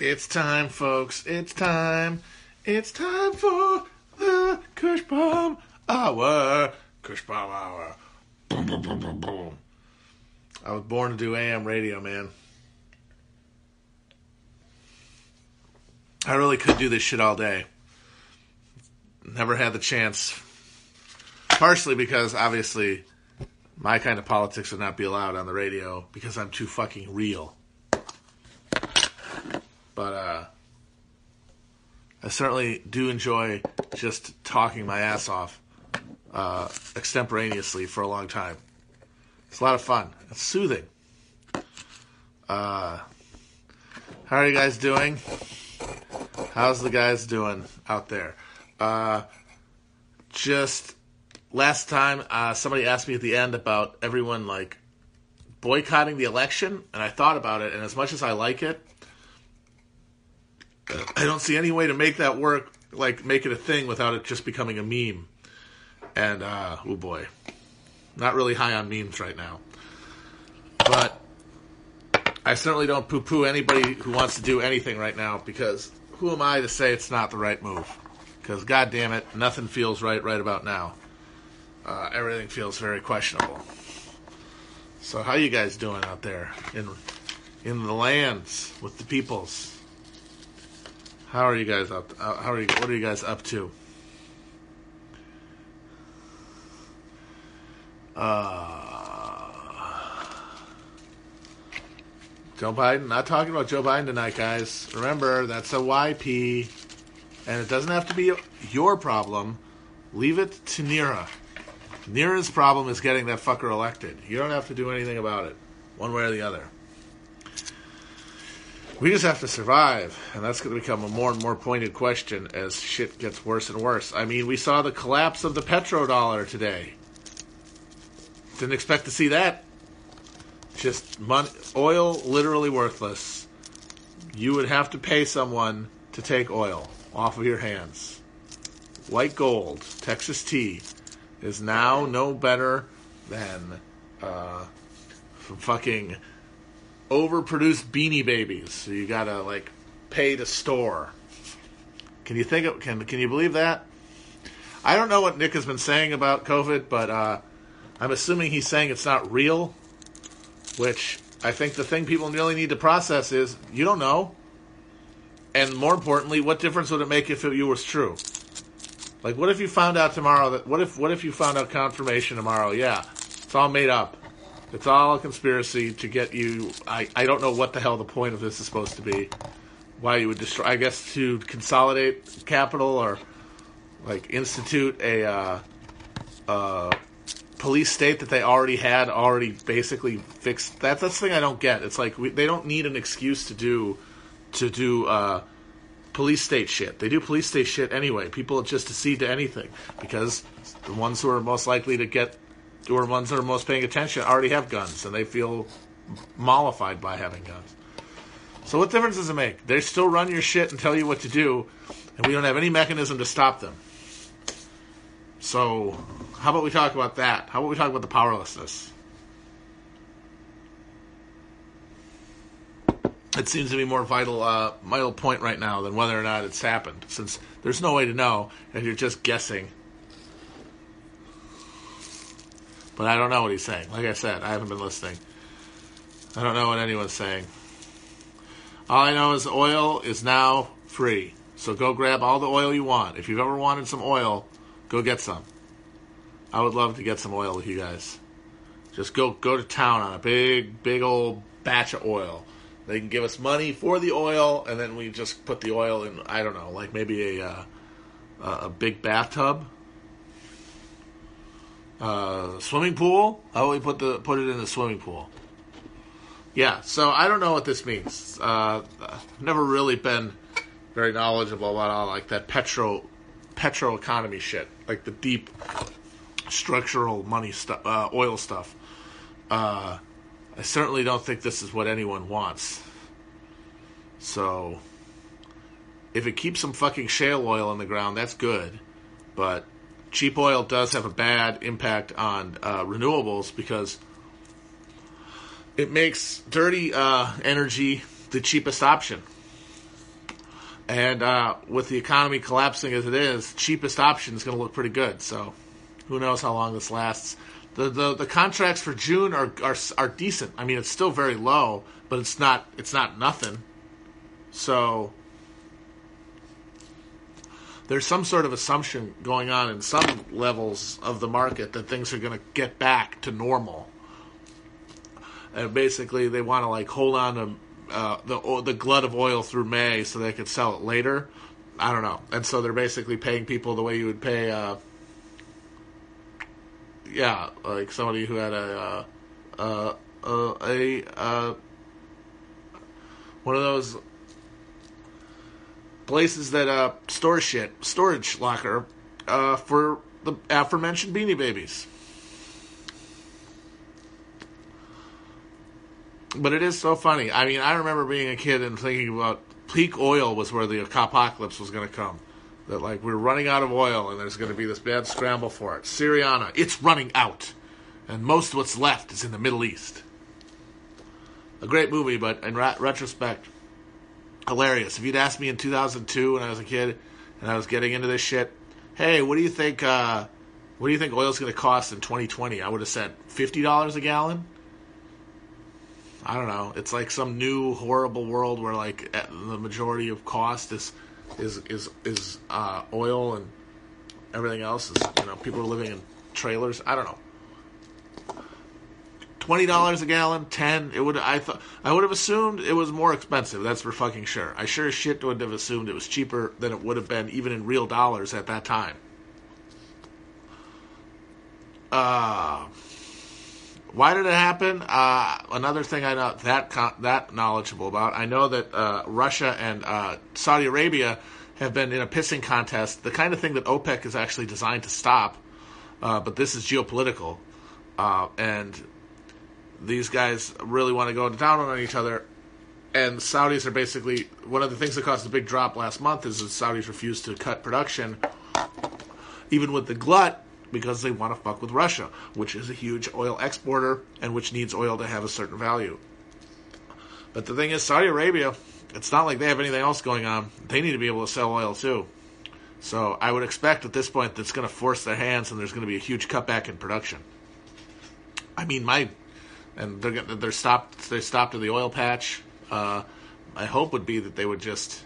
It's time, folks. It's time. It's time for the Kush Bomb Hour. Kush Bomb Hour. Boom, boom, boom, boom, boom. I was born to do AM radio, man. I really could do this shit all day. Never had the chance. Partially because, obviously, my kind of politics would not be allowed on the radio because I'm too fucking real. But uh, I certainly do enjoy just talking my ass off uh, extemporaneously for a long time. It's a lot of fun. It's soothing. Uh, how are you guys doing? How's the guys doing out there? Uh, just last time, uh, somebody asked me at the end about everyone like boycotting the election, and I thought about it. And as much as I like it, I don't see any way to make that work, like make it a thing without it just becoming a meme. And uh, oh boy, not really high on memes right now. But I certainly don't poo-poo anybody who wants to do anything right now because who am I to say it's not the right move? Because god damn it, nothing feels right right about now. Uh, everything feels very questionable. So how you guys doing out there in in the lands with the peoples? How are you guys up? uh, How are you? What are you guys up to? Uh, Joe Biden. Not talking about Joe Biden tonight, guys. Remember, that's a YP, and it doesn't have to be your problem. Leave it to Neera. Neera's problem is getting that fucker elected. You don't have to do anything about it, one way or the other. We just have to survive, and that's going to become a more and more pointed question as shit gets worse and worse. I mean, we saw the collapse of the petrodollar today. Didn't expect to see that. Just money, oil, literally worthless. You would have to pay someone to take oil off of your hands. White gold, Texas tea, is now no better than uh, fucking overproduced beanie babies. So you gotta like pay to store. Can you think of can can you believe that? I don't know what Nick has been saying about COVID, but uh, I'm assuming he's saying it's not real. Which I think the thing people really need to process is you don't know. And more importantly, what difference would it make if it was true? Like, what if you found out tomorrow that what if what if you found out confirmation tomorrow? Yeah, it's all made up. It's all a conspiracy to get you. I, I don't know what the hell the point of this is supposed to be. Why you would destroy? I guess to consolidate capital or like institute a uh, uh, police state that they already had already basically fixed. That's that's the thing I don't get. It's like we, they don't need an excuse to do to do uh, police state shit. They do police state shit anyway. People just accede to anything because the ones who are most likely to get or ones that are most paying attention already have guns and they feel mollified by having guns. So what difference does it make? They still run your shit and tell you what to do, and we don't have any mechanism to stop them. So how about we talk about that? How about we talk about the powerlessness? It seems to be more vital, uh, vital point right now than whether or not it's happened, since there's no way to know, and you're just guessing But I don't know what he's saying. Like I said, I haven't been listening. I don't know what anyone's saying. All I know is oil is now free. So go grab all the oil you want. If you've ever wanted some oil, go get some. I would love to get some oil with you guys. Just go go to town on a big big old batch of oil. They can give us money for the oil, and then we just put the oil in. I don't know, like maybe a uh, a big bathtub uh, swimming pool. Oh, we put the put it in the swimming pool. Yeah, so I don't know what this means. Uh, I've never really been very knowledgeable about all like that petro petro economy shit, like the deep structural money stuff, uh, oil stuff. Uh, I certainly don't think this is what anyone wants. So, if it keeps some fucking shale oil in the ground, that's good. But cheap oil does have a bad impact on uh, renewables because it makes dirty uh, energy the cheapest option. And uh, with the economy collapsing as it is, cheapest option is going to look pretty good. So, who knows how long this lasts? The, the the contracts for June are, are are decent. I mean, it's still very low, but it's not it's not nothing. So there's some sort of assumption going on in some levels of the market that things are going to get back to normal. And basically, they want to like hold on to uh, the the glut of oil through May so they could sell it later. I don't know, and so they're basically paying people the way you would pay. Uh, yeah, like somebody who had a uh, uh, a uh, one of those places that uh, store shit, storage locker uh, for the aforementioned Beanie Babies. But it is so funny. I mean, I remember being a kid and thinking about peak oil was where the apocalypse was going to come. That like we're running out of oil and there's going to be this bad scramble for it. Syriana, it's running out, and most of what's left is in the Middle East. A great movie, but in ra- retrospect, hilarious. If you'd asked me in 2002 when I was a kid and I was getting into this shit, hey, what do you think? Uh, what do you think oil's going to cost in 2020? I would have said fifty dollars a gallon. I don't know. It's like some new horrible world where like eh, the majority of cost is is is is uh, oil and everything else is you know people are living in trailers. I don't know. Twenty dollars a gallon, ten. It would I thought I would have assumed it was more expensive. That's for fucking sure. I sure as shit would have assumed it was cheaper than it would have been even in real dollars at that time. Uh why did it happen? Uh, another thing I know that that knowledgeable about. I know that uh, Russia and uh, Saudi Arabia have been in a pissing contest, the kind of thing that OPEC is actually designed to stop. Uh, but this is geopolitical, uh, and these guys really want to go down on each other. And Saudis are basically one of the things that caused the big drop last month is that Saudis refused to cut production, even with the glut because they want to fuck with Russia, which is a huge oil exporter and which needs oil to have a certain value. But the thing is, Saudi Arabia, it's not like they have anything else going on. They need to be able to sell oil too. So I would expect at this point that's going to force their hands and there's going to be a huge cutback in production. I mean, my and they're they're stopped they stopped at the oil patch. Uh, my hope would be that they would just,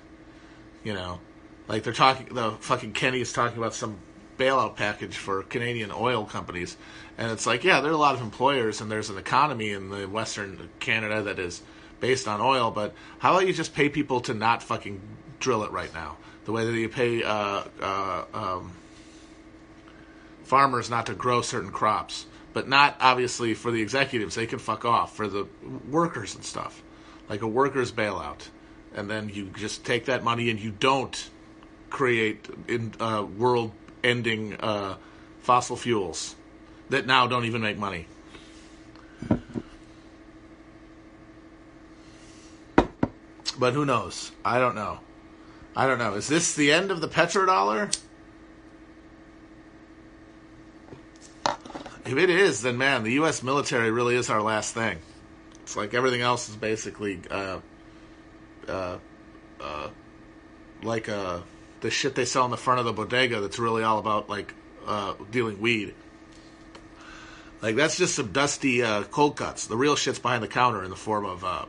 you know, like they're talking. The fucking Kenney is talking about some bailout package for Canadian oil companies. And it's like, yeah, there are a lot of employers and there's an economy in the Western Canada that is based on oil, but how about you just pay people to not fucking drill it right now? The way that you pay uh, uh, um, farmers not to grow certain crops, but not obviously for the executives. They can fuck off for the workers and stuff, like a workers' bailout. And then you just take that money and you don't create in uh, world ending uh, fossil fuels that now don't even make money. But who knows? I don't know. I don't know. Is this the end of the petrodollar? If it is, then man, the U.S. military really is our last thing. It's like everything else is basically uh, uh, uh, like uh, the shit they sell in the front of the bodega that's really all about like uh, dealing weed. Like that's just some dusty uh, cold cuts. The real shit's behind the counter in the form of, uh,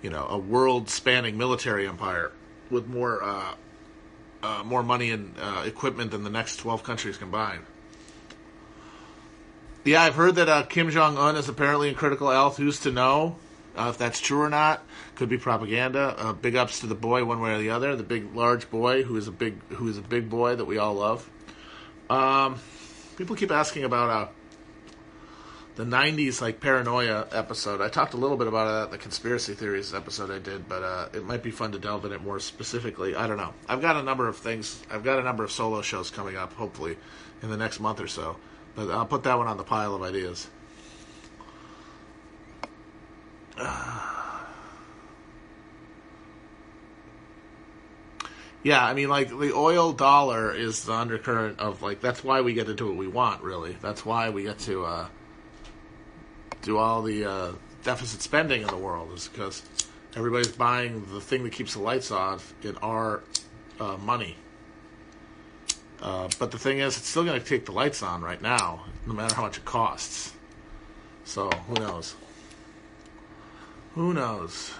you know, a world-spanning military empire with more uh, uh, more money and uh, equipment than the next twelve countries combined. Yeah, I've heard that Kim Jong Un is apparently in critical health. Who's to know? Uh, if that's true or not, could be propaganda. Uh, big ups to the boy, one way or the other. The big, large boy who is a big, who is a big boy that we all love. Um, people keep asking about uh, the '90s like paranoia episode. I talked a little bit about that the conspiracy theories episode I did, but uh, it might be fun to delve in it more specifically. I don't know. I've got a number of things. I've got a number of solo shows coming up, hopefully, in the next month or so. But I'll put that one on the pile of ideas. yeah, I mean, like the oil dollar is the undercurrent of like that's why we get to do what we want. Really, that's why we get to uh, do all the uh, deficit spending in the world is because Everybody's buying the thing that keeps the lights off in our uh, money. Uh, but the thing is, it's still going to take the lights on right now, no matter how much it costs. So who knows? Who knows?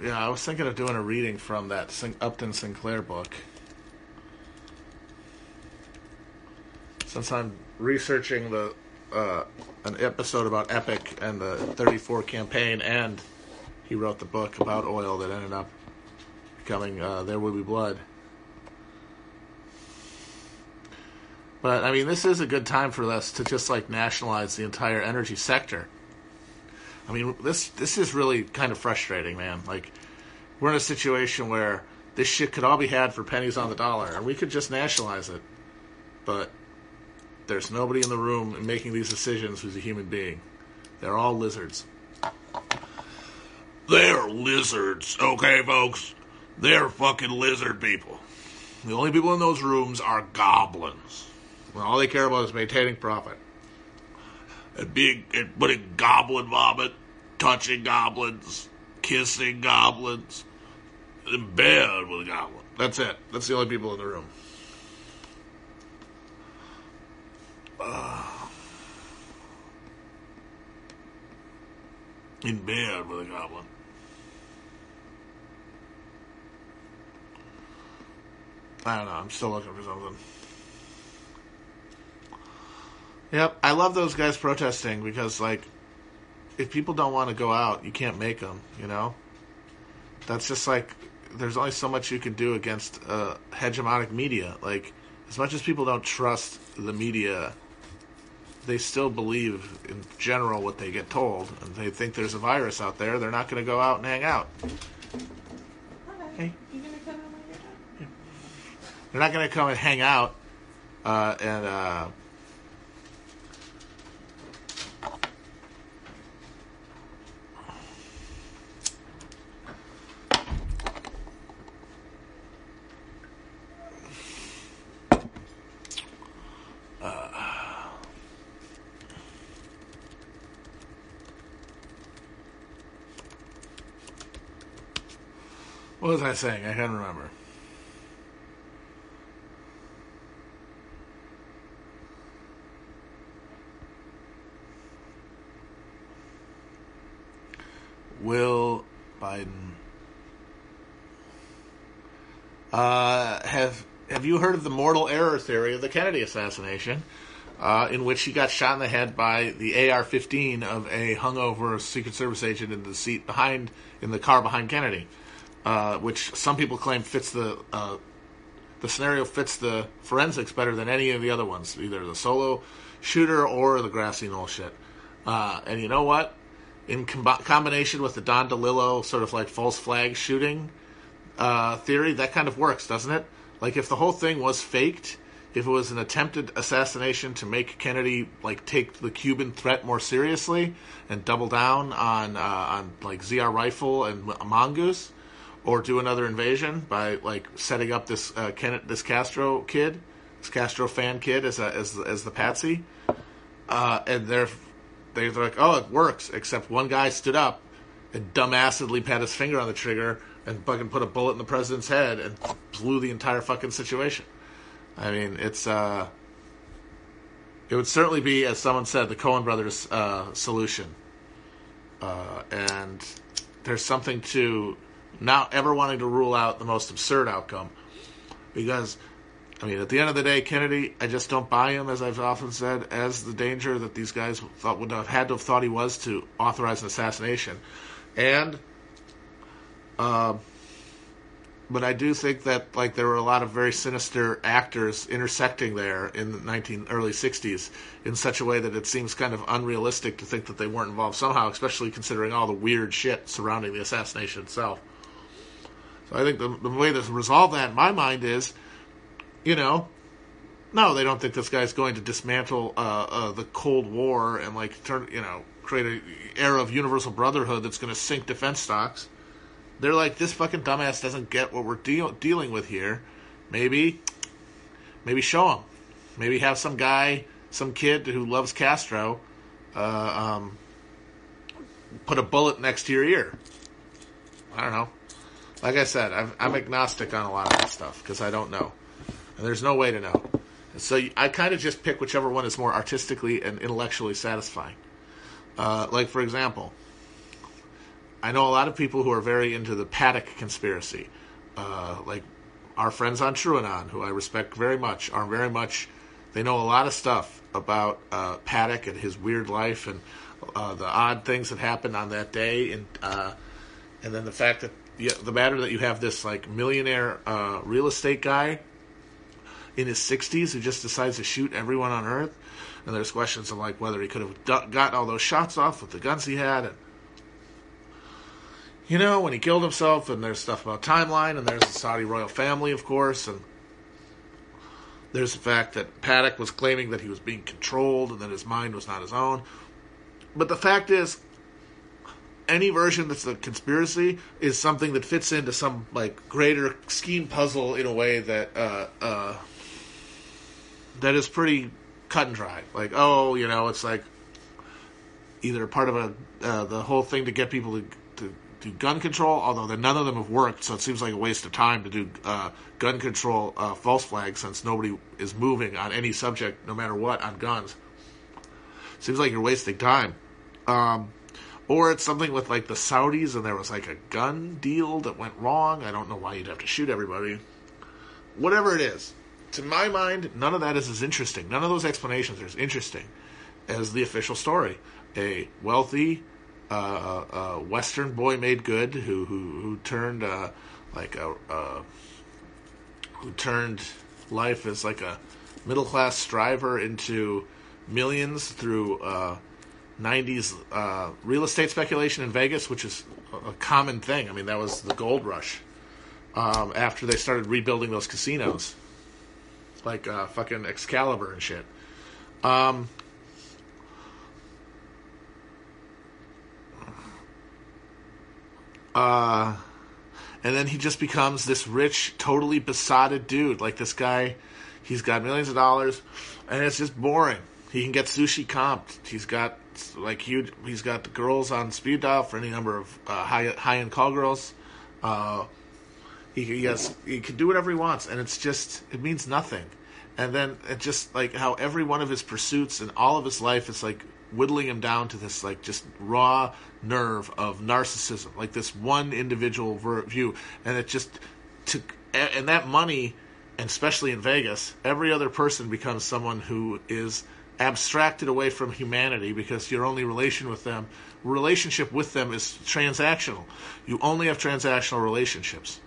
Yeah, I was thinking of doing a reading from that Upton Sinclair book. Since I'm researching the uh, an episode about Epic and the 34 campaign, and he wrote the book about oil that ended up becoming uh, There Will Be Blood. But I mean, this is a good time for us to just like nationalize the entire energy sector. I mean, this this is really kind of frustrating, man. Like, we're in a situation where this shit could all be had for pennies on the dollar, and we could just nationalize it. But there's nobody in the room making these decisions who's a human being. They're all lizards. They're lizards, okay, folks? They're fucking lizard people. The only people in those rooms are goblins. And all they care about is maintaining profit. And being and putting goblin vomit, touching goblins, kissing goblins, in bed with a goblin. That's it. That's the only people in the room. Uh, in bed with a goblin. I don't know. I'm still looking for something. Yep, I love those guys protesting because, like, if people don't want to go out, you can't make them. You know, that's just like there's only so much you can do against uh, hegemonic media. Like, as much as people don't trust the media, they still believe in general what they get told, and they think there's a virus out there. They're not going to go out and hang out. Hey. They're not going to come and hang out uh, and uh, What was I saying? I can't remember. Will Biden uh, have have you heard of the mortal error theory of the Kennedy assassination, uh, in which he got shot in the head by the AR-15 of a hungover Secret Service agent in the seat behind in the car behind Kennedy? Uh, which some people claim fits the uh, the scenario fits the forensics better than any of the other ones, either the solo shooter or the grassy knoll shit. Uh, and you know what? In com- combination with the Don DeLillo sort of like false flag shooting uh, theory, that kind of works, doesn't it? Like if the whole thing was faked, if it was an attempted assassination to make Kennedy like take the Cuban threat more seriously and double down on uh, on like ZR rifle and mongoose, or do another invasion by like setting up this uh, Ken, this Castro kid, this Castro fan kid as a, as as the patsy, uh, and they're they're like, oh, it works. Except one guy stood up and dumbassedly pat his finger on the trigger and fucking put a bullet in the president's head and blew the entire fucking situation. I mean, it's uh, it would certainly be, as someone said, the Coen brothers' uh, solution, uh, and there's something to not ever wanting to rule out the most absurd outcome. Because, I mean, at the end of the day, Kennedy, I just don't buy him, as I've often said, as the danger that these guys thought would have had to have thought he was to authorize an assassination. And, uh, but I do think that like there were a lot of very sinister actors intersecting there in the 19 early 60s in such a way that it seems kind of unrealistic to think that they weren't involved somehow, especially considering all the weird shit surrounding the assassination itself. So I think the, the way to resolve that in my mind is, you know, no, they don't think this guy's going to dismantle uh, uh, the Cold War and like turn, you know, create an era of universal brotherhood that's going to sink defense stocks. They're like, this fucking dumbass doesn't get what we're deal- dealing with here. Maybe, maybe show him. Maybe have some guy, some kid who loves Castro, uh, um, put a bullet next to your ear. I don't know. Like I said, I'm, I'm agnostic on a lot of stuff because I don't know, and there's no way to know. So I kind of just pick whichever one is more artistically and intellectually satisfying. Uh, like for example, I know a lot of people who are very into the Paddock conspiracy, uh, like our friends on TrueAnon, who I respect very much, are very much. They know a lot of stuff about uh, Paddock and his weird life and uh, the odd things that happened on that day, and uh, and then the fact that the, the matter that you have this like millionaire uh, real estate guy in his 60s who just decides to shoot everyone on Earth. And there's questions of like whether he could have gotten all those shots off with the guns he had. And, you know, when he killed himself, and there's stuff about timeline, and there's the Saudi royal family, of course, and there's the fact that Paddock was claiming that he was being controlled and that his mind was not his own. But the fact is, any version that's a conspiracy is something that fits into some like greater scheme puzzle in a way that uh, uh, that is pretty cut and dry. Like, oh, you know, it's like either part of a uh, the whole thing to get people to, to do gun control, although none of them have worked, so it seems like a waste of time to do uh, gun control uh, false flags since nobody is moving on any subject, no matter what, on guns. Seems like you're wasting time. Um, or it's something with like the Saudis and there was like a gun deal that went wrong. I don't know why you'd have to shoot everybody. Whatever it is, to my mind, none of that is as interesting. None of those explanations are as interesting as the official story. A wealthy uh, uh, Western boy made good who who, who turned uh, like a uh, who turned life as like a middle class striver into millions through 90s uh, real estate speculation in Vegas, which is a common thing. I mean, that was the gold rush um, after they started rebuilding those casinos like uh, fucking Excalibur and shit. Um, uh, and then he just becomes this rich, totally besotted dude. Like this guy, he's got millions of dollars, and it's just boring. He can get sushi comped. He's got like huge. He's got the girls on speed dial for any number of uh, high high end call girls. Uh, he, he has he can do whatever he wants, and it's just it means nothing. And then it just like how every one of his pursuits and all of his life is like whittling him down to this like just raw nerve of narcissism, like this one individual view, and it just to and that money, and especially in Vegas, every other person becomes someone who is abstracted away from humanity because your only relation with them relationship with them is transactional. You only have transactional relationships.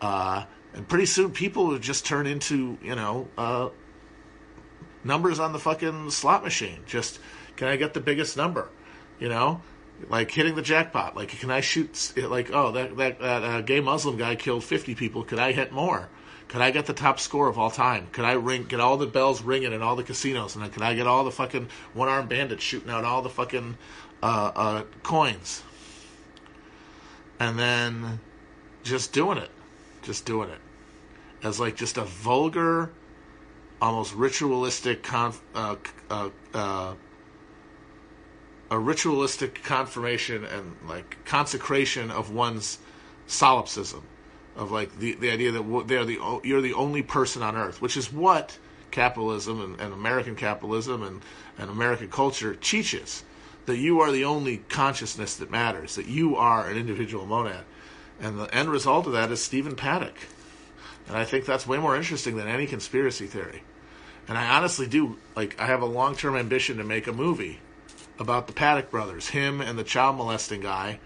Uh, and pretty soon people would just turn into, you know, uh, numbers on the fucking slot machine. Just, can I get the biggest number? You know? Like hitting the jackpot. Like, can I shoot, like, oh, that, that, that uh, gay Muslim guy killed 50 people. Could I hit more? Could I get the top score of all time? Could I ring, get all the bells ringing in all the casinos? And then could I get all the fucking one armed bandits shooting out all the fucking uh, uh, coins? And then just doing it just doing it as like just a vulgar, almost ritualistic conf, uh, uh, uh, a ritualistic confirmation and like consecration of one's solipsism, of like the the idea that they're the you're the only person on earth, which is what capitalism and, and American capitalism and, and American culture teaches that you are the only consciousness that matters, that you are an individual monad. And the end result of that is Stephen Paddock. And I think that's way more interesting than any conspiracy theory. And I honestly do, like, I have a long term ambition to make a movie about the Paddock brothers, him and the child molesting guy,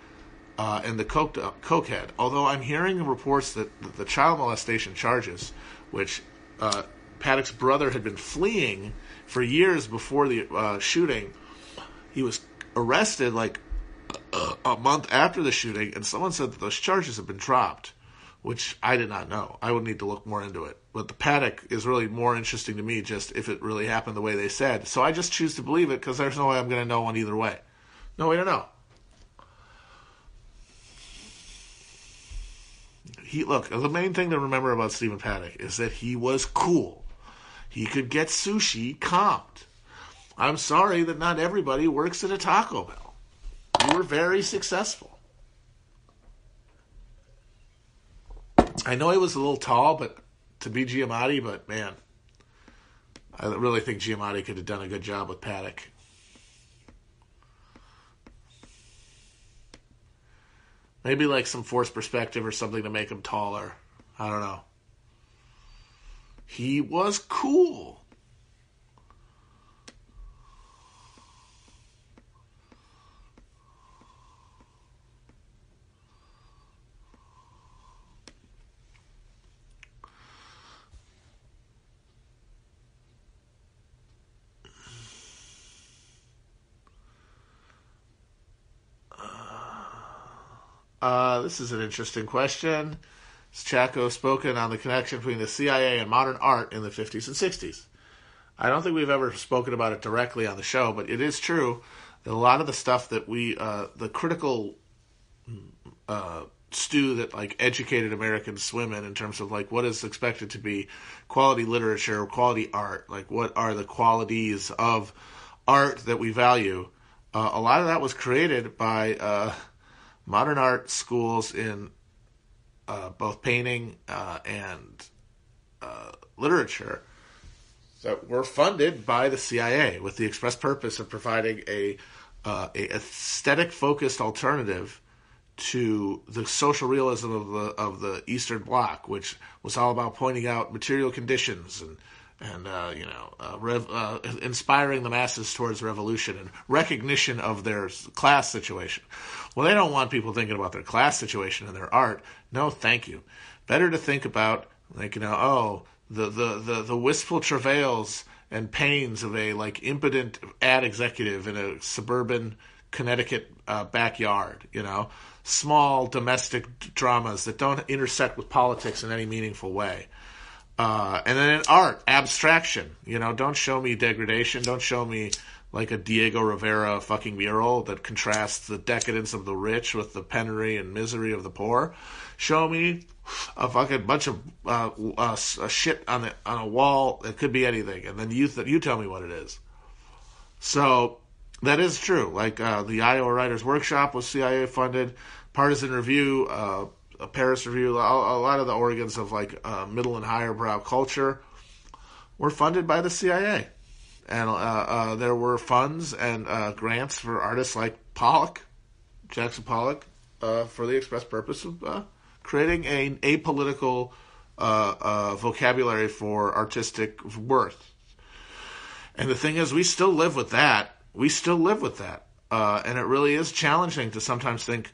uh, and the coke, uh, cokehead. Although I'm hearing reports that the child molestation charges, which uh, Paddock's brother had been fleeing for years before the uh, shooting, he was arrested like a month after the shooting, and someone said that those charges have been dropped, which I did not know. I would need to look more into it. But the paddock is really more interesting to me, just if it really happened the way they said. So I just choose to believe it because there's no way I'm going to know one either way. No way to know. He look. The main thing to remember about Stephen Paddock is that he was cool. he could get sushi comped. I'm sorry that not everybody works at a Taco Bell. You were very successful. I know he was a little tall, but to be Giamatti, but man, I really think Giamatti could have done a good job with Paddock. Maybe like some forced perspective or something to make him taller. I don't know. He was cool. Uh, this is an interesting question. Chapo spoken on the connection between the CIA and modern art in the 50s and 60s. I don't think we've ever spoken about it directly on the show, but it is true that a lot of the stuff that we, uh, the critical uh, stew that like educated Americans swim in, in terms of like what is expected to be quality literature, quality art, like what are the qualities of art that we value. Uh, a lot of that was created by uh, modern art schools in uh, both painting uh, and uh, literature that were funded by the CIA with the express purpose of providing a, uh, a aesthetic focused alternative to the social realism of the of the Eastern Bloc, which was all about pointing out material conditions and and uh, you know, uh, rev, uh, inspiring the masses towards revolution and recognition of their class situation. Well, they don't want people thinking about their class situation and their art. No, thank you. Better to think about like you know, oh, the the the, the wistful travails and pains of a like impotent ad executive in a suburban Connecticut uh, backyard. You know, small domestic dramas that don't intersect with politics in any meaningful way. Uh, and then in art, abstraction. You know, don't show me degradation. Don't show me like a Diego Rivera fucking mural that contrasts the decadence of the rich with the penury and misery of the poor. Show me a fucking bunch of uh, uh, shit on the on a wall. It could be anything, and then you th- you tell me what it is. So that is true. Like uh, the Iowa Writers Workshop was CIA funded. Partisan Review uh, a Paris Review, a, lot of the organs of like uh, middle and higher brow culture were funded by the CIA, and uh, uh, there were funds and uh, grants for artists like Pollock, Jackson Pollock, uh, for the express purpose of uh, creating a apolitical vocabulary for artistic worth. And the thing is, we still live with that. We still live with that, and it really is challenging to sometimes think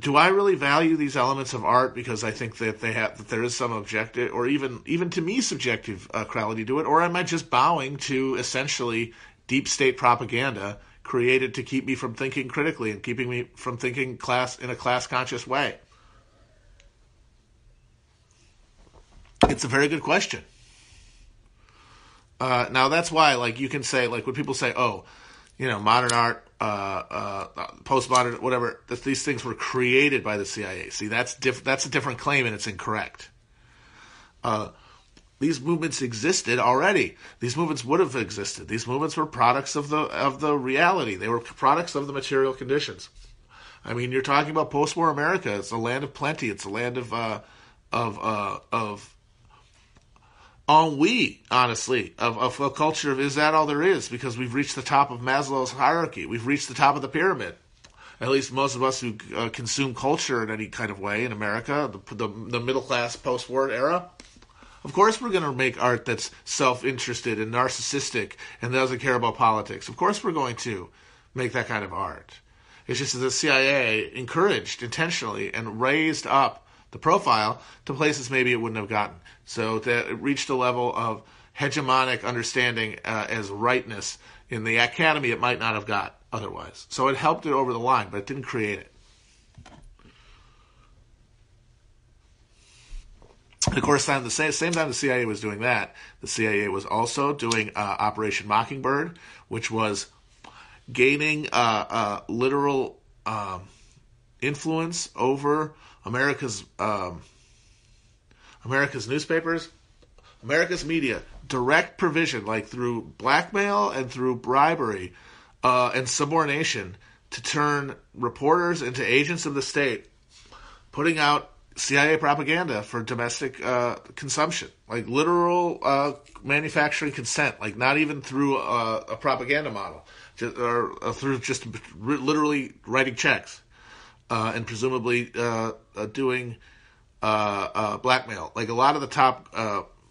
do I really value these elements of art because I think that they have that there is some objective or even even to me subjective uh, quality to it, or am I just bowing to essentially deep state propaganda created to keep me from thinking critically and keeping me from thinking class in a class conscious way? It's a very good question. Uh, now that's why, like, you can say, like, when people say, "Oh, you know, modern art, uh, uh, postmodern, whatever. These things were created by the CIA. See, that's diff- That's a different claim, and it's incorrect. Uh, these movements existed already. These movements would have existed. These movements were products of the of the reality. They were products of the material conditions. I mean, you're talking about post-war America. It's a land of plenty. It's a land of uh, of uh, of ennui, honestly, of, of a culture of is that all there is? Because we've reached the top of Maslow's hierarchy. We've reached the top of the pyramid. At least most of us who uh, consume culture in any kind of way in America, the, the, the middle class post war era. Of course, we're going to make art that's self interested and narcissistic and doesn't care about politics. Of course, we're going to make that kind of art. It's just that the CIA encouraged intentionally and raised up the profile to places maybe it wouldn't have gotten. So that it reached a level of hegemonic understanding uh, as rightness in the academy it might not have got otherwise. So it helped it over the line, but it didn't create it. And of course, time the same, same time the CIA was doing that, the CIA was also doing uh, Operation Mockingbird, which was gaining uh, uh literal um, influence over America's um, America's newspapers, America's media, direct provision, like through blackmail and through bribery uh, and subordination, to turn reporters into agents of the state, putting out CIA propaganda for domestic uh, consumption, like literal uh, manufacturing consent, like not even through a, a propaganda model, just, or uh, through just literally writing checks uh, and presumably uh, uh, doing blackmail. Like a lot of the top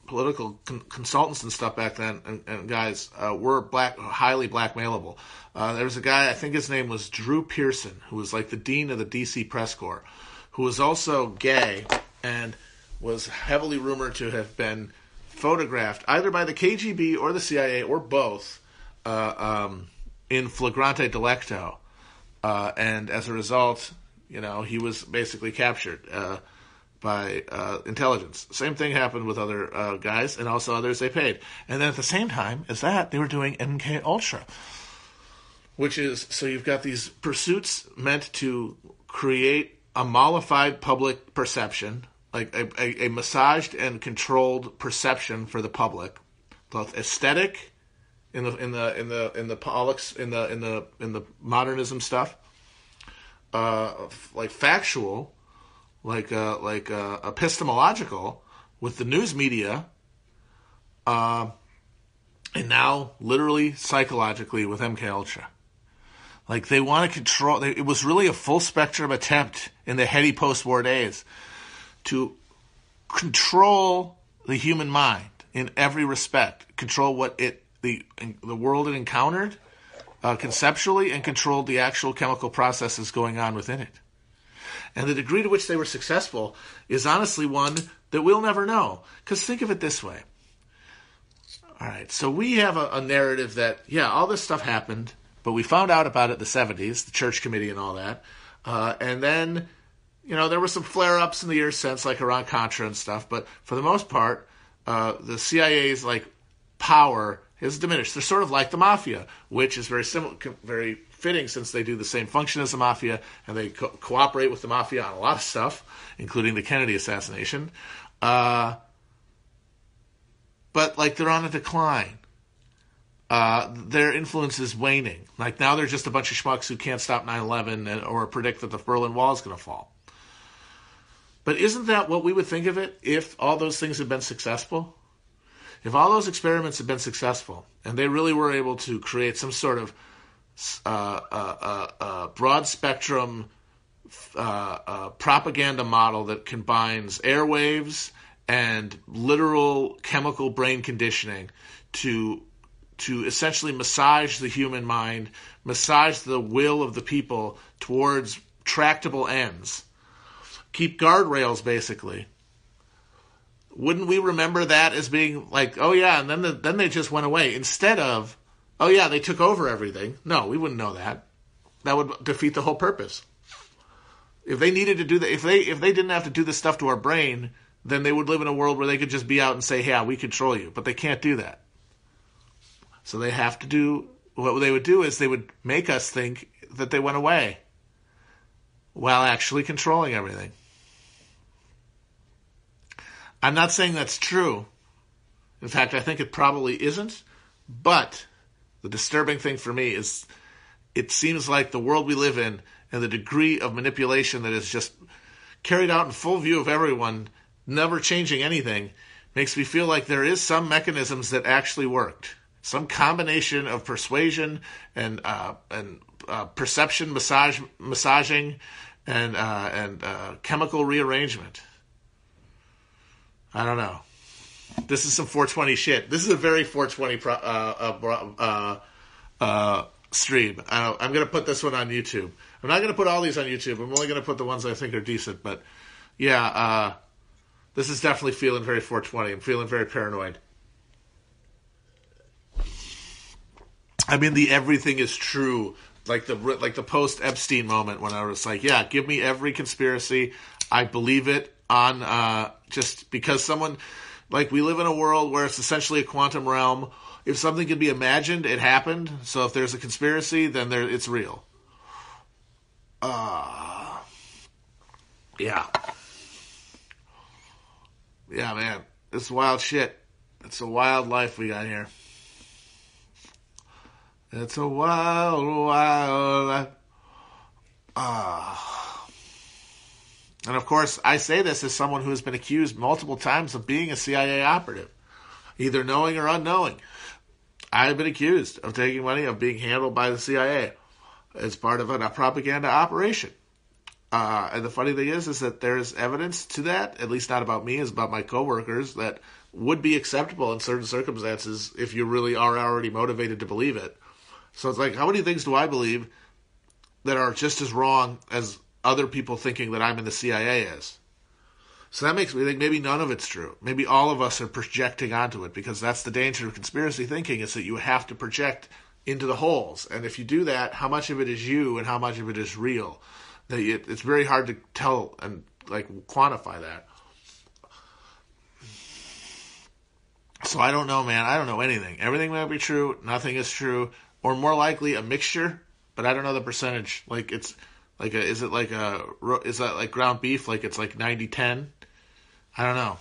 political con- consultants and stuff back then, and, and guys were black, highly blackmailable. there was a guy, I think his name was Drew Pearson, who was like the dean of the D.C. press corps who was also gay and was heavily rumored to have been photographed either by the KGB or the CIA or both uh, um, in flagrante delicto. Uh, and as a result, you know, he was basically captured uh, by uh, intelligence. Same thing happened with other uh, guys and also others they paid. And then at the same time as that, they were doing MK Ultra, which is so you've got these pursuits meant to create a mollified public perception, like a, a, a, massaged and controlled perception for the public, both aesthetic in the in the in the in the in the in the in the modernism stuff, uh, like factual, like uh, like uh, epistemological with the news media, uh, and now literally psychologically with MK Ultra. Like they want to control. They, it was really a full spectrum attempt in the heady post-war days to control the human mind in every respect, control what it the the world it encountered uh, conceptually, and controlled the actual chemical processes going on within it. And the degree to which they were successful is honestly one that we'll never know. Because think of it this way. All right, so we have a, a narrative that yeah, all this stuff happened but we found out about it in the 70s, the church committee and all that. Uh, and then, you know, there were some flare ups in the years since, like around Contra and stuff. But for the most part, uh, the CIA's like power has diminished. They're sort of like the mafia, which is very similar, very fitting since they do the same function as the mafia and they co- cooperate with the mafia on a lot of stuff, including the Kennedy assassination. Uh, but like they're on a decline uh, their influence is waning. Like now they're just a bunch of schmucks who can't stop 9 11 or predict that the Berlin Wall is going to fall. But isn't that what we would think of it if all those things had been successful? If all those experiments had been successful and they really were able to create some sort of uh, uh, uh, uh broad spectrum uh, propaganda model that combines airwaves and literal chemical brain conditioning to to essentially massage the human mind, massage the will of the people towards tractable ends. Keep guardrails, basically. Wouldn't we remember that as being like, oh yeah, and then the, then they just went away instead of, oh yeah, they took over everything. No, we wouldn't know that. That would defeat the whole purpose. If they needed to do that, if they if they didn't have to do this stuff to our brain, then they would live in a world where they could just be out and say, "Yeah, we control you," but they can't do that. So they have to do what they would do is they would make us think that they went away while actually controlling everything. I'm not saying that's true. In fact, I think it probably isn't. But the disturbing thing for me is it seems like the world we live in and the degree of manipulation that is just carried out in full view of everyone, never changing anything, makes me feel like there is some mechanisms that actually worked some combination of persuasion and uh, and uh, perception massage massaging and uh, and uh, chemical rearrangement. I don't know. This is some 420 shit. This is a very 420 pro, uh, uh, stream. I'm going to put this one on YouTube. I'm not going to put all these on YouTube. I'm only going to put the ones I think are decent. But yeah, this is definitely feeling very 420. I'm feeling very paranoid. I mean, the everything is true, like the like the post Epstein moment when I was like, yeah, give me every conspiracy, I believe it on uh, just because someone like we live in a world where it's essentially a quantum realm. If something can be imagined, it happened. So if there's a conspiracy, then there it's real. Uh, yeah, yeah, man, it's wild shit. It's a wild life we got here. It's a wild, wild life. Ah. And of course, I say this as someone who has been accused multiple times of being a CIA operative, either knowing or unknowing. I've been accused of taking money, of being handled by the CIA as part of a propaganda operation. Uh, and the funny thing is, is that there's evidence to that, at least not about me, is about my coworkers, that would be acceptable in certain circumstances if you really are already motivated to believe it. So it's like, how many things do I believe that are just as wrong as other people thinking that I'm in the CIA is? So that makes me think maybe none of it's true. Maybe all of us are projecting onto it because that's the danger of conspiracy thinking is that you have to project into the holes. And if you do that, how much of it is you and how much of it is real? It's very hard to tell and like quantify that. So I don't know, man. I don't know anything. Everything might be true. Nothing is true, or more likely a mixture. But I don't know the percentage. Like it's like a, is it like a is that like ground beef? Like it's like 90-10? I don't know.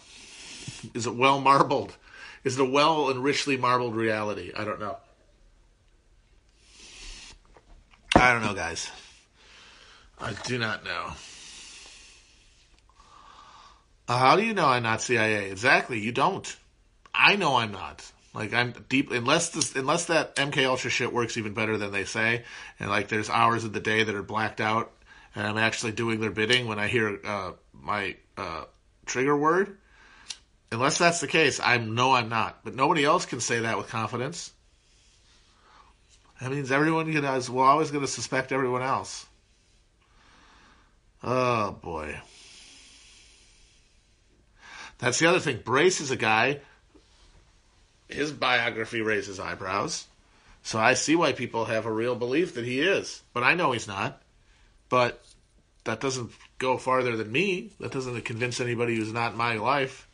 Is it well marbled? Is it a well and richly marbled reality? I don't know. I don't know, guys. I do not know. Uh, how do you know I'm not CIA? Exactly, you don't. I know I'm not. Like I'm deep unless this unless that MK Ultra shit works even better than they say, and like there's hours of the day that are blacked out, and I'm actually doing their bidding when I hear uh, my uh, trigger word. Unless that's the case, I know I'm not. But nobody else can say that with confidence. That means everyone can, is well always going to suspect everyone else. Oh boy. That's the other thing. Brace is a guy his biography raises eyebrows. So I see why people have a real belief that he is. But I know he's not. But that doesn't go farther than me. That doesn't convince anybody who's not my life.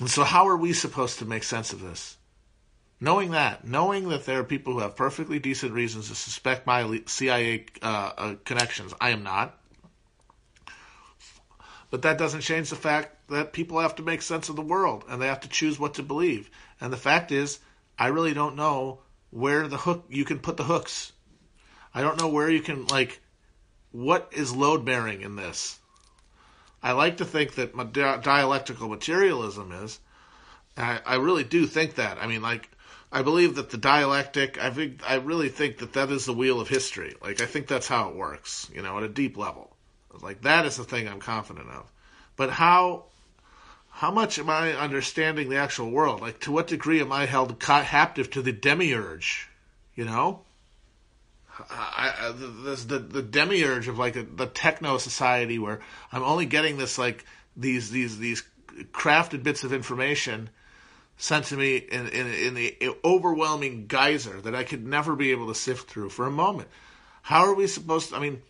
And so, how are we supposed to make sense of this? Knowing that, knowing that there are people who have perfectly decent reasons to suspect my CIA uh, uh, connections, I am not. But that doesn't change the fact that people have to make sense of the world and they have to choose what to believe. And the fact is, I really don't know where the hook you can put the hooks. I don't know where you can like what is load bearing in this. I like to think that my dialectical materialism is. I, I really do think that. I mean, like, I believe that the dialectic. I think I really think that that is the wheel of history. Like, I think that's how it works. You know, at a deep level. Like that is the thing I'm confident of. But how how much am I understanding the actual world? Like to what degree am I held captive to the demiurge? You know, I, I, this, the the demiurge of like a, the techno society where I'm only getting this like these these these crafted bits of information sent to me in, in, in the overwhelming geyser that I could never be able to sift through for a moment. How are we supposed to? I mean,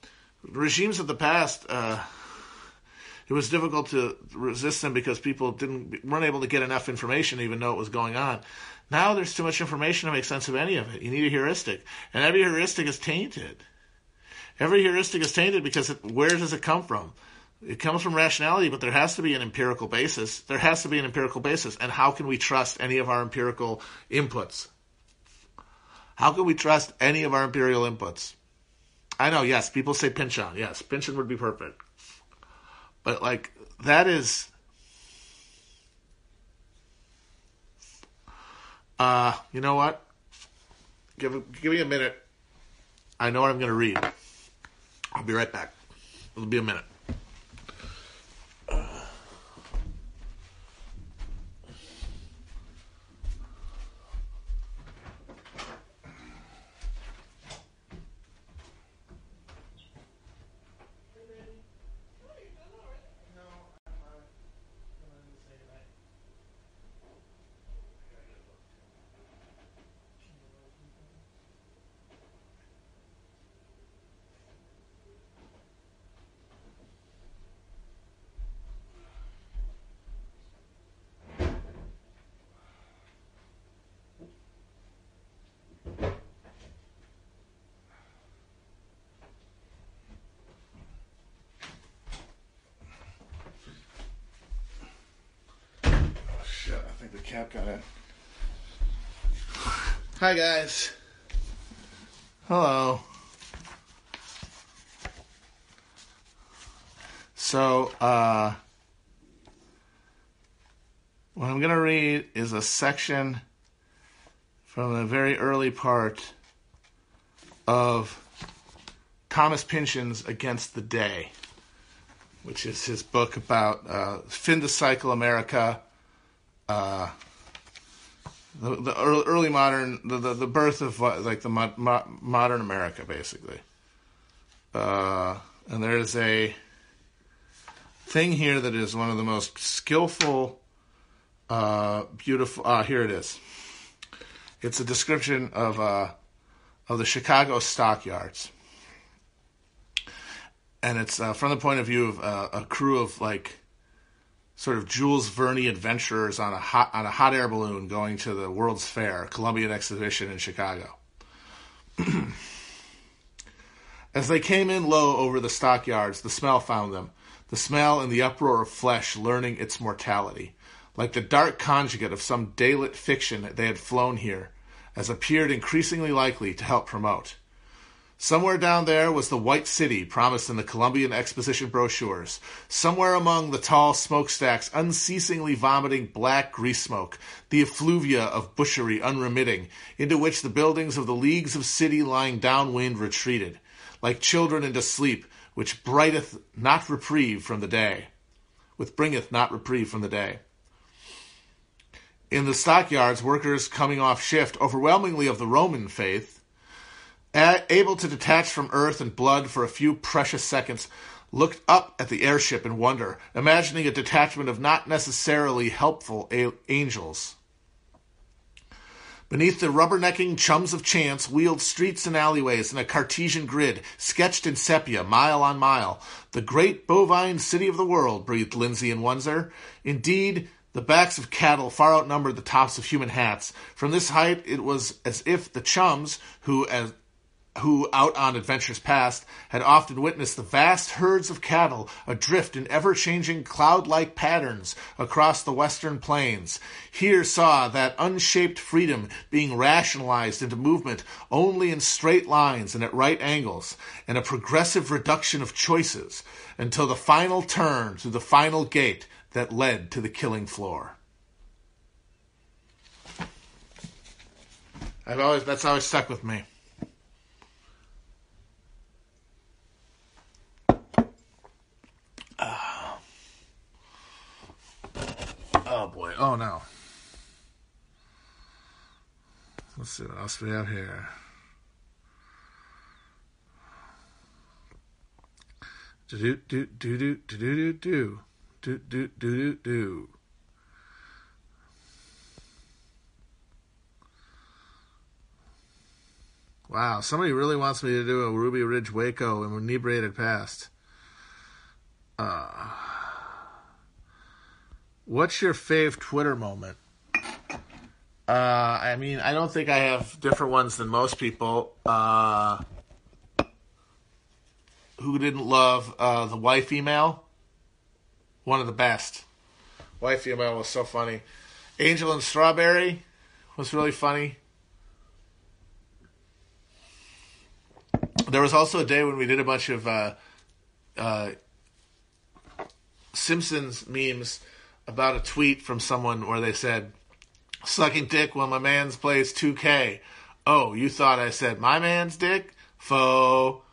regimes of the past, uh, it was difficult to resist them because people didn't weren't able to get enough information to even know what was going on. Now there's too much information to make sense of any of it. You need a heuristic, and every heuristic is tainted. Every heuristic is tainted because it, where does it come from? It comes from rationality, but there has to be an empirical basis. There has to be an empirical basis, and how can we trust any of our empirical inputs? How can we trust any of our imperial inputs? I know, yes, people say Pynchon. Yes, Pynchon would be perfect. But like that is uh you know what? Give give me a minute. I know what I'm gonna read. I'll be right back. It'll be a minute. Hi guys. Hello. So, uh, what I'm going to read is a section from the very early part of Thomas Pynchon's Against the Day, which is his book about uh, fin de siècle America, uh, the, the early, modern, the, the, the birth of uh, like the mo- mo- modern America, basically. Uh, and there's a thing here that is one of the most skillful, uh, beautiful. Ah, here it is. It's a description of uh, of the Chicago stockyards, and it's uh, from the point of view of uh, a crew of like sort of Jules Verne adventurers on a hot on a hot air balloon going to the World's Fair, Columbian Exhibition in Chicago. As they came in low over the stockyards, the smell found them, the smell and the uproar of flesh learning its mortality, like the dark conjugate of some daylit fiction they had flown here, as appeared increasingly likely to help promote. Somewhere down there was the White City promised in the Columbian Exposition brochures. Somewhere among the tall smokestacks, unceasingly vomiting black grease smoke, the effluvia of bushery unremitting, into which the buildings of the leagues of city lying downwind retreated, like children into sleep, which brighteth not reprieve from the day, which bringeth not reprieve from the day. In the stockyards, workers coming off shift, overwhelmingly of the Roman faith, able to detach from earth and blood for a few precious seconds, looked up at the airship in wonder, imagining a detachment of not necessarily helpful a- angels. Beneath the rubbernecking chums of chance wheeled streets and alleyways in a Cartesian grid, sketched in sepia, mile on mile. The great bovine city of the world, breathed Lindsay and wonder. Indeed, the backs of cattle far outnumbered the tops of human hats. From this height, it was as if the chums, who, as who, out on adventures past, had often witnessed the vast herds of cattle adrift in ever changing cloud like patterns across the western plains, here saw that unshaped freedom being rationalized into movement only in straight lines and at right angles, and a progressive reduction of choices until the final turn through the final gate that led to the killing floor. I've always that's always stuck with me. Oh. Oh no. Let's see what else we have here. Do do do do do do do do do do do do. Wow, somebody really wants me to do a Ruby Ridge Waco and inebriated past. Uh, what's your fave Twitter moment? Uh, I mean, I don't think I have different ones than most people. Uh, who didn't love uh, the wife email? One of the best. Wife email was so funny. Angel and Strawberry was really funny. There was also a day when we did a bunch of uh, uh, Simpsons memes about a tweet from someone where they said, Sucking dick while my man's plays 2K. Oh, you thought I said my man's dick? Faux.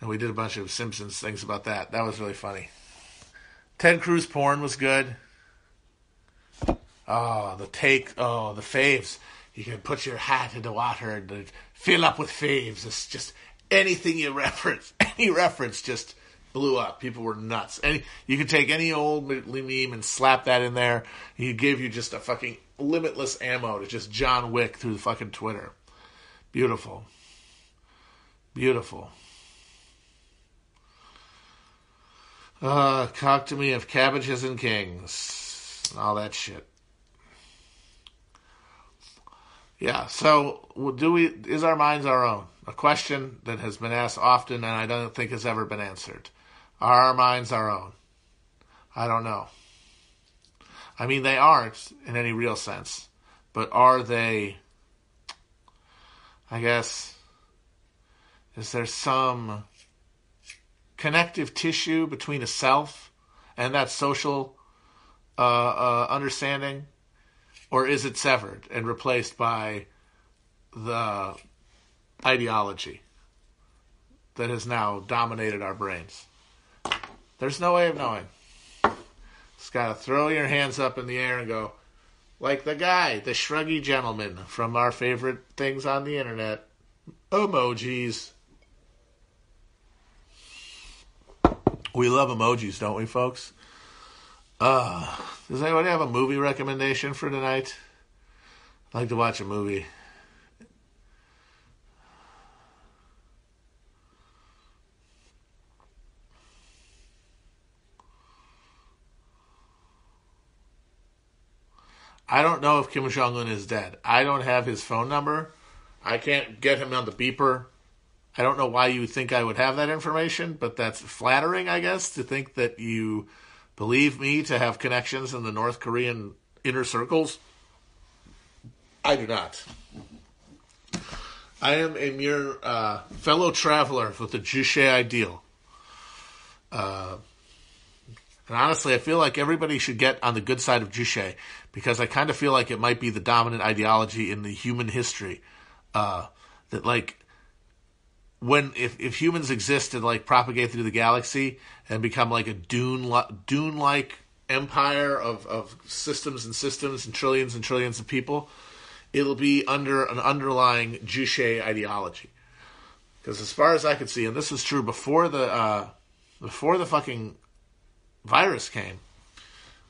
And we did a bunch of Simpsons things about that. That was really funny. Ted Cruz porn was good. Oh, the take, oh, the faves. You can put your hat in the water and fill up with faves. It's just anything you reference, any reference just blew up. People were nuts. And you could take any old meme and slap that in there. He give you just a fucking limitless ammo to just John Wick through the fucking Twitter. Beautiful. Beautiful. Uh, talk to me of cabbages and kings. All that shit. Yeah, so do we is our minds our own? A question that has been asked often and I don't think has ever been answered. Are our minds our own? I don't know. I mean, they aren't in any real sense, but are they? I guess. Is there some connective tissue between a self and that social uh, uh, understanding, or is it severed and replaced by the ideology that has now dominated our brains? There's no way of knowing. Just gotta throw your hands up in the air and go, like the guy, the shruggy gentleman from our favorite things on the internet, emojis. We love emojis, don't we, folks? Uh, does anybody have a movie recommendation for tonight? I'd like to watch a movie. I don't know if Kim Jong Un is dead. I don't have his phone number. I can't get him on the beeper. I don't know why you think I would have that information, but that's flattering, I guess, to think that you believe me to have connections in the North Korean inner circles. I do not. I am a mere uh, fellow traveler with the Juche ideal. Uh, and honestly, I feel like everybody should get on the good side of Juche because I kind of feel like it might be the dominant ideology in the human history. Uh, that like when if, if humans exist and like propagate through the galaxy and become like a dune dune like empire of, of systems and systems and trillions and trillions of people, it'll be under an underlying Juche ideology. Because as far as I could see, and this was true before the uh, before the fucking virus came,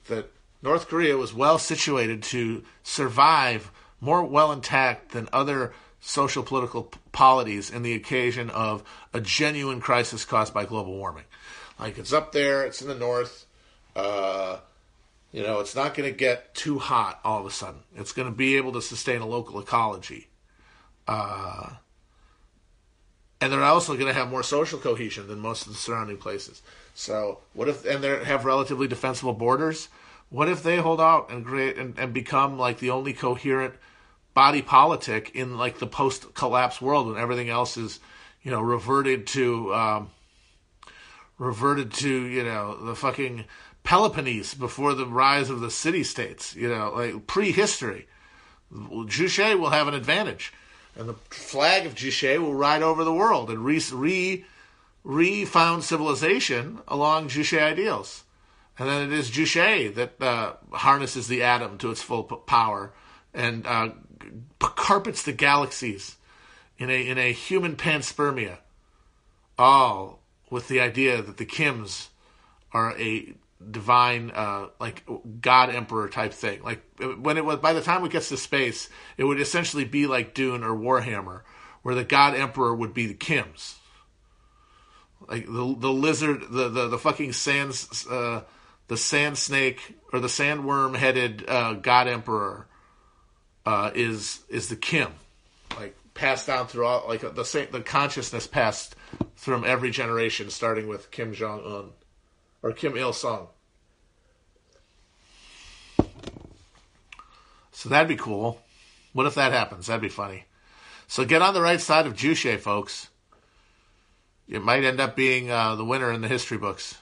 that North Korea was well situated to survive more well intact than other social political polities in the occasion of a genuine crisis caused by global warming. Like it's up there, it's in the north. Uh, you know, it's not going to get too hot all of a sudden. It's going to be able to sustain a local ecology. Uh, and they're also going to have more social cohesion than most of the surrounding places. So, what if and they have relatively defensible borders? What if they hold out and create and, and become like the only coherent body politic in like the post collapse world when everything else is, you know, reverted to um, reverted to you know the fucking Peloponnese before the rise of the city states. You know, like prehistory. Juche will have an advantage, and the flag of Juche will ride over the world and re re refound civilization along Juche ideals. And then it is Juche that uh, harnesses the atom to its full power and uh, carpets the galaxies in a in a human panspermia, all with the idea that the Kims are a divine, uh, like God Emperor type thing. Like when it was by the time it gets to space, it would essentially be like Dune or Warhammer, where the God Emperor would be the Kims. Like the the lizard, the the, the fucking sand, uh, the sand snake or the sandworm headed uh, God Emperor uh, is is the Kim, like passed down through all like the same the consciousness passed from every generation, starting with Kim Jong Un or Kim Il Sung. So that'd be cool. What if that happens? That'd be funny. So get on the right side of Juche, folks. It might end up being uh, the winner in the history books.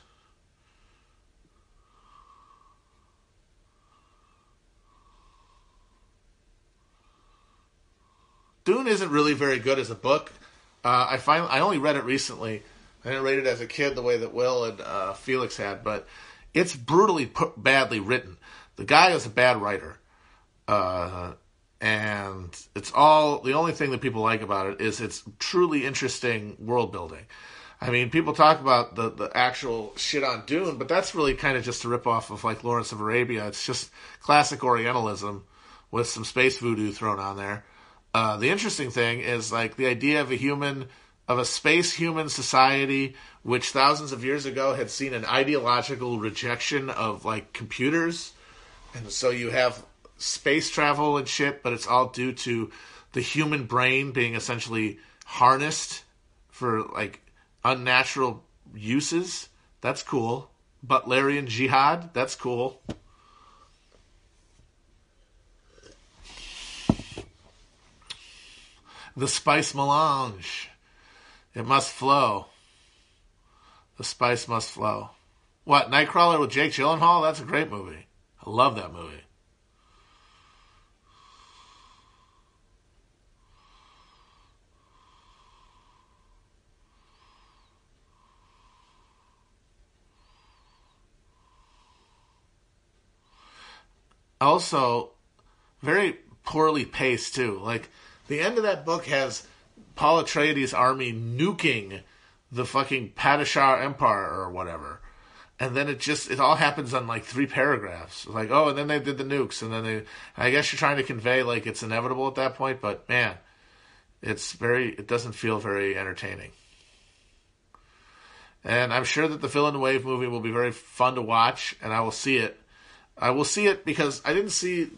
Dune isn't really very good as a book. Uh, I find I only read it recently. I didn't read it as a kid the way that Will and uh, Felix had, but it's brutally put, badly written. The guy is a bad writer, uh, and it's all the only thing that people like about it is it's truly interesting world building. I mean, people talk about the, the actual shit on Dune, but that's really kind of just a ripoff of like Lawrence of Arabia. It's just classic Orientalism with some space voodoo thrown on there. Uh, the interesting thing is like the idea of a human, of a space human society, which thousands of years ago had seen an ideological rejection of like computers. And so you have space travel and shit, but it's all due to the human brain being essentially harnessed for like unnatural uses. That's cool. Butlerian jihad. That's cool. The spice melange. It must flow. The spice must flow. What? Nightcrawler with Jake Gyllenhaal? That's a great movie. I love that movie. Also, very poorly paced too. Like the end of that book has Paul Atreides' army nuking the fucking Padishah Empire or whatever. And then it just it all happens on like three paragraphs. Like, oh, and then they did the nukes, and then they. I guess you're trying to convey like it's inevitable at that point, but man, it's very. It doesn't feel very entertaining. And I'm sure that the Villeneuve movie will be very fun to watch, and I will see it. I will see it because I didn't see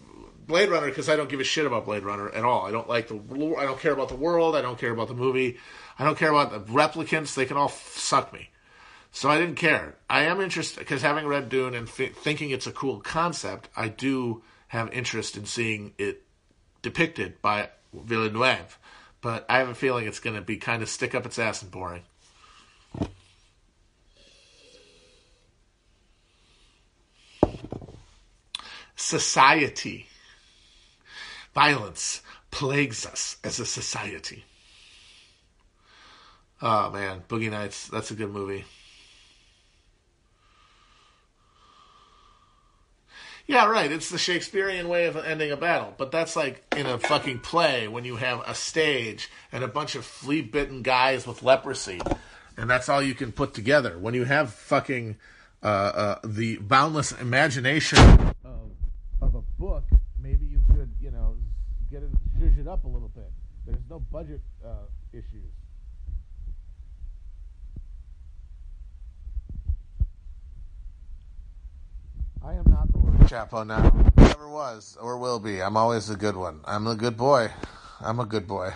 Blade Runner because I don't give a shit about Blade Runner at all. I don't like the. I don't care about the world. I don't care about the movie. I don't care about the replicants. They can all f- suck me. So I didn't care. I am interested because having read Dune and f- thinking it's a cool concept, I do have interest in seeing it depicted by Villeneuve. But I have a feeling it's going to be kind of stick up its ass and boring. Society. Violence plagues us as a society. Oh man, Boogie Nights, that's a good movie. Yeah, right. It's the Shakespearean way of ending a battle, but that's like in a fucking play when you have a stage and a bunch of flea bitten guys with leprosy, and that's all you can put together. When you have fucking uh, uh, the boundless imagination of, of a book, maybe you could, you know, get it zhuzh it up a little bit. There's no budget uh, issues. I am not the worst Chapo now. Never was or will be. I'm always a good one. I'm a good boy. I'm a good boy.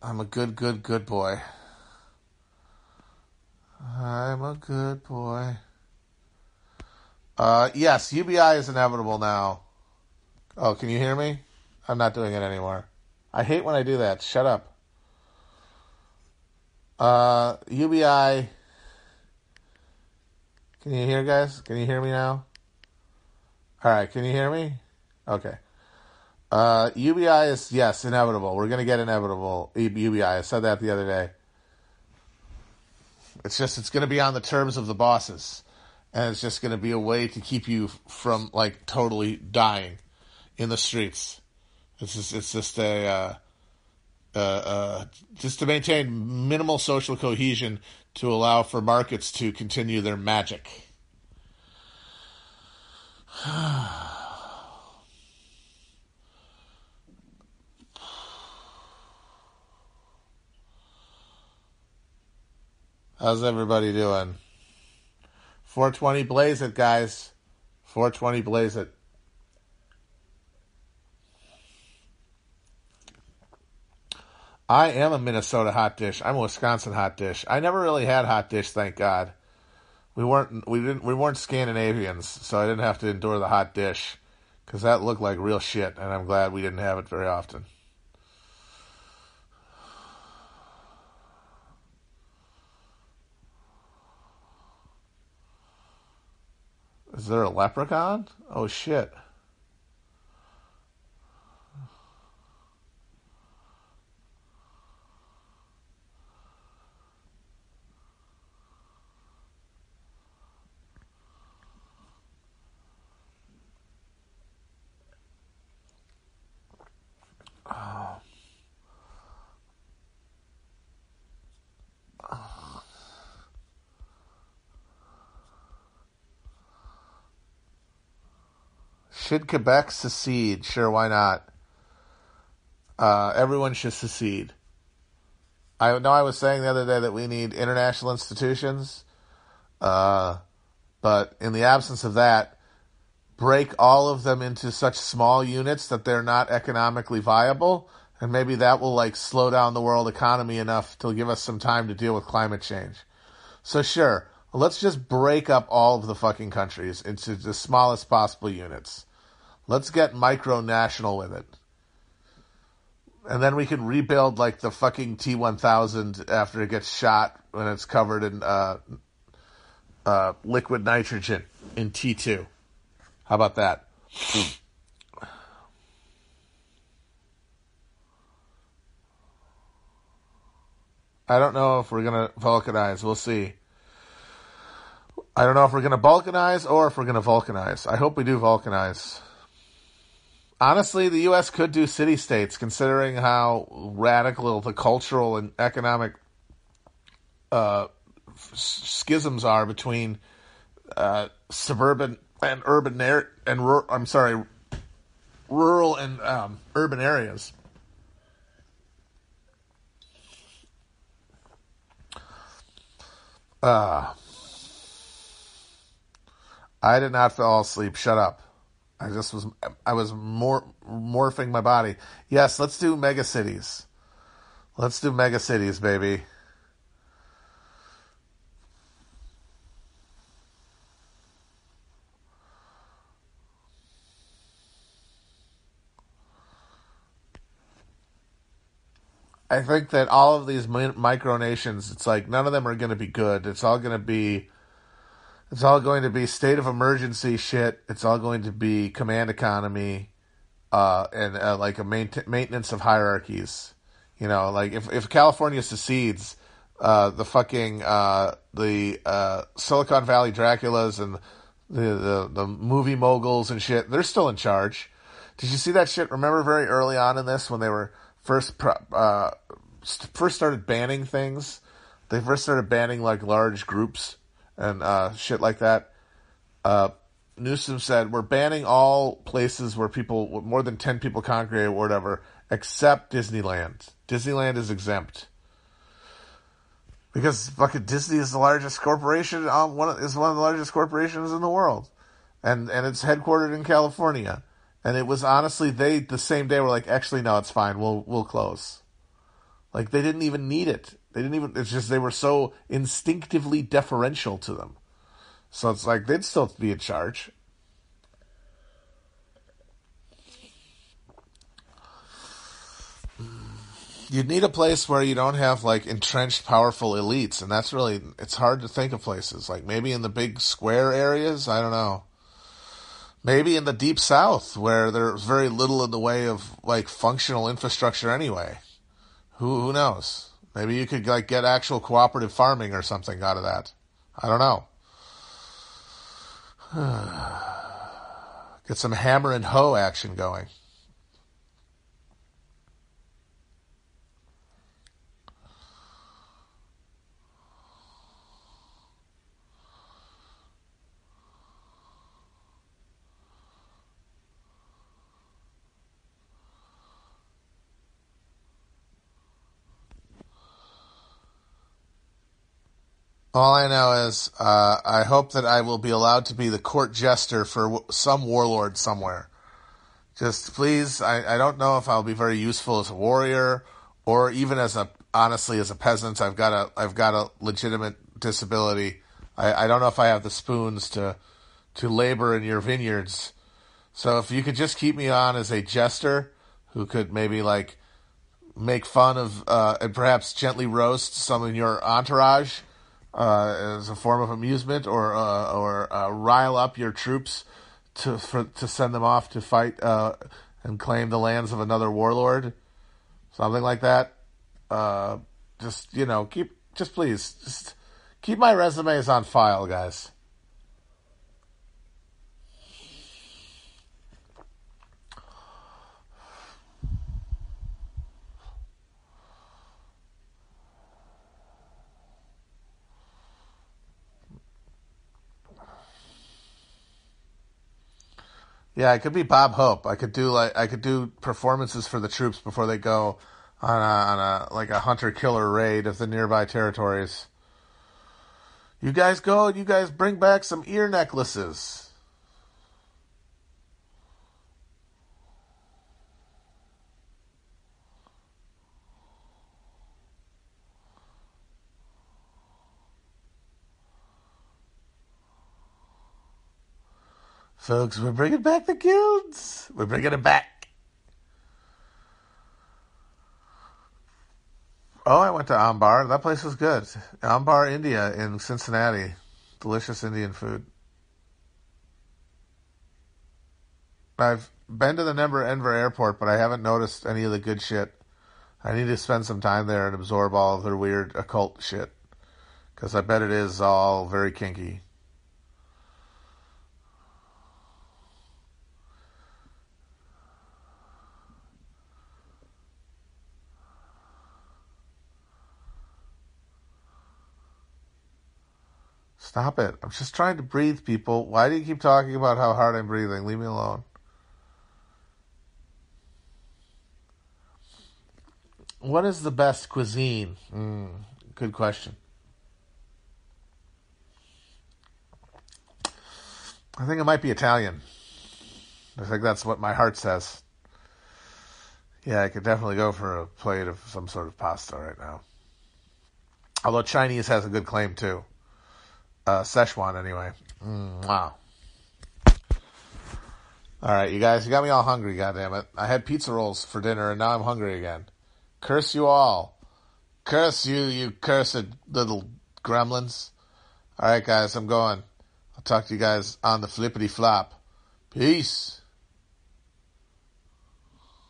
I'm a good, good, good boy. I'm a good boy. Uh, yes, UBI is inevitable now. Oh, can you hear me? I'm not doing it anymore. I hate when I do that. Shut up. Uh, UBI. Can you hear, guys? Can you hear me now? All right, can you hear me? Okay. Uh, UBI is, yes, inevitable. We're going to get inevitable UBI. I said that the other day. It's just, it's going to be on the terms of the bosses. And it's just going to be a way to keep you from, like, totally dying in the streets. It's just, it's just a, uh, uh, uh, just to maintain minimal social cohesion to allow for markets to continue their magic. How's everybody doing? 420 blaze it, guys. 420 blaze it. I am a Minnesota hot dish. I'm a Wisconsin hot dish. I never really had hot dish, thank God. We weren't we didn't we weren't Scandinavians, so I didn't have to endure the hot dish because that looked like real shit, and I'm glad we didn't have it very often. Is there a leprechaun? Oh shit. Should Quebec secede? Sure, why not? Uh, everyone should secede. I know I was saying the other day that we need international institutions, uh, but in the absence of that, break all of them into such small units that they're not economically viable, and maybe that will like slow down the world economy enough to give us some time to deal with climate change. So sure, let's just break up all of the fucking countries into the smallest possible units. Let's get micro national with it. and then we can rebuild like the fucking T one thousand after it gets shot when it's covered in uh, uh, liquid nitrogen in T two. How about that? I don't know if we're gonna vulcanize. We'll see. I don't know if we're gonna balkanize or if we're gonna vulcanize. I hope we do vulcanize. Honestly, the U.S. could do city states, considering how radical the cultural and economic uh, schisms are between uh, suburban and urban air and I'm sorry, rural and um, urban areas. Uh, I did not fall asleep. Shut up. I just was I was mor- morphing my body. Yes, let's do mega cities. Let's do mega cities, baby. I think that all of these mi- micronations, it's like none of them are going to be good. It's all going to be, it's all going to be state of emergency shit. It's all going to be command economy, uh, and uh, like a main- maintenance of hierarchies. You know, like if if California secedes, uh, the fucking uh, the uh, Silicon Valley Draculas and the, the the movie moguls and shit, they're still in charge. Did you see that shit? Remember very early on in this when they were first uh, first started banning things. They first started banning like large groups and uh, shit like that. Uh, Newsom said we're banning all places where people more than ten people congregate or whatever, except Disneyland. Disneyland is exempt because fucking Disney is the largest corporation. One is one of the largest corporations in the world, and and it's headquartered in California. And it was honestly they the same day were like, actually no, it's fine. We'll we'll close. Like they didn't even need it. They didn't even. It's just they were so instinctively deferential to them. So it's like they'd still be in charge. You'd need a place where you don't have like entrenched powerful elites, and that's really it's hard to think of places like maybe in the big square areas. I don't know. Maybe in the deep south where there's very little in the way of like functional infrastructure anyway. Who who knows? Maybe you could like get actual cooperative farming or something out of that. I don't know. Get some hammer and hoe action going. All I know is uh, I hope that I will be allowed to be the court jester for w- some warlord somewhere. Just please, I, I don't know if I'll be very useful as a warrior or even as a honestly as a peasant. I've got a I've got a legitimate disability. I, I don't know if I have the spoons to to labor in your vineyards. So if you could just keep me on as a jester who could maybe like make fun of uh, and perhaps gently roast some in your entourage uh, as a form of amusement, or uh, or uh, rile up your troops to for, to send them off to fight uh, and claim the lands of another warlord, something like that. Uh, just you know, keep just please just keep my resumes on file, guys. Yeah, I could be Bob Hope. I could do like I could do performances for the troops before they go on a, on a like a hunter killer raid of the nearby territories. You guys go. You guys bring back some ear necklaces. Folks, we're bringing back the guilds. We're bringing them back. Oh, I went to Ambar. That place was good. Ambar, India, in Cincinnati. Delicious Indian food. I've been to the Denver, Denver airport, but I haven't noticed any of the good shit. I need to spend some time there and absorb all of their weird occult shit. Because I bet it is all very kinky. Stop it. I'm just trying to breathe, people. Why do you keep talking about how hard I'm breathing? Leave me alone. What is the best cuisine? Mm, good question. I think it might be Italian. I think that's what my heart says. Yeah, I could definitely go for a plate of some sort of pasta right now. Although Chinese has a good claim too. Uh, Szechuan, anyway. Wow. All right, you guys, you got me all hungry. Goddamn it! I had pizza rolls for dinner, and now I'm hungry again. Curse you all! Curse you, you cursed little gremlins! All right, guys, I'm going. I'll talk to you guys on the flippity flop. Peace.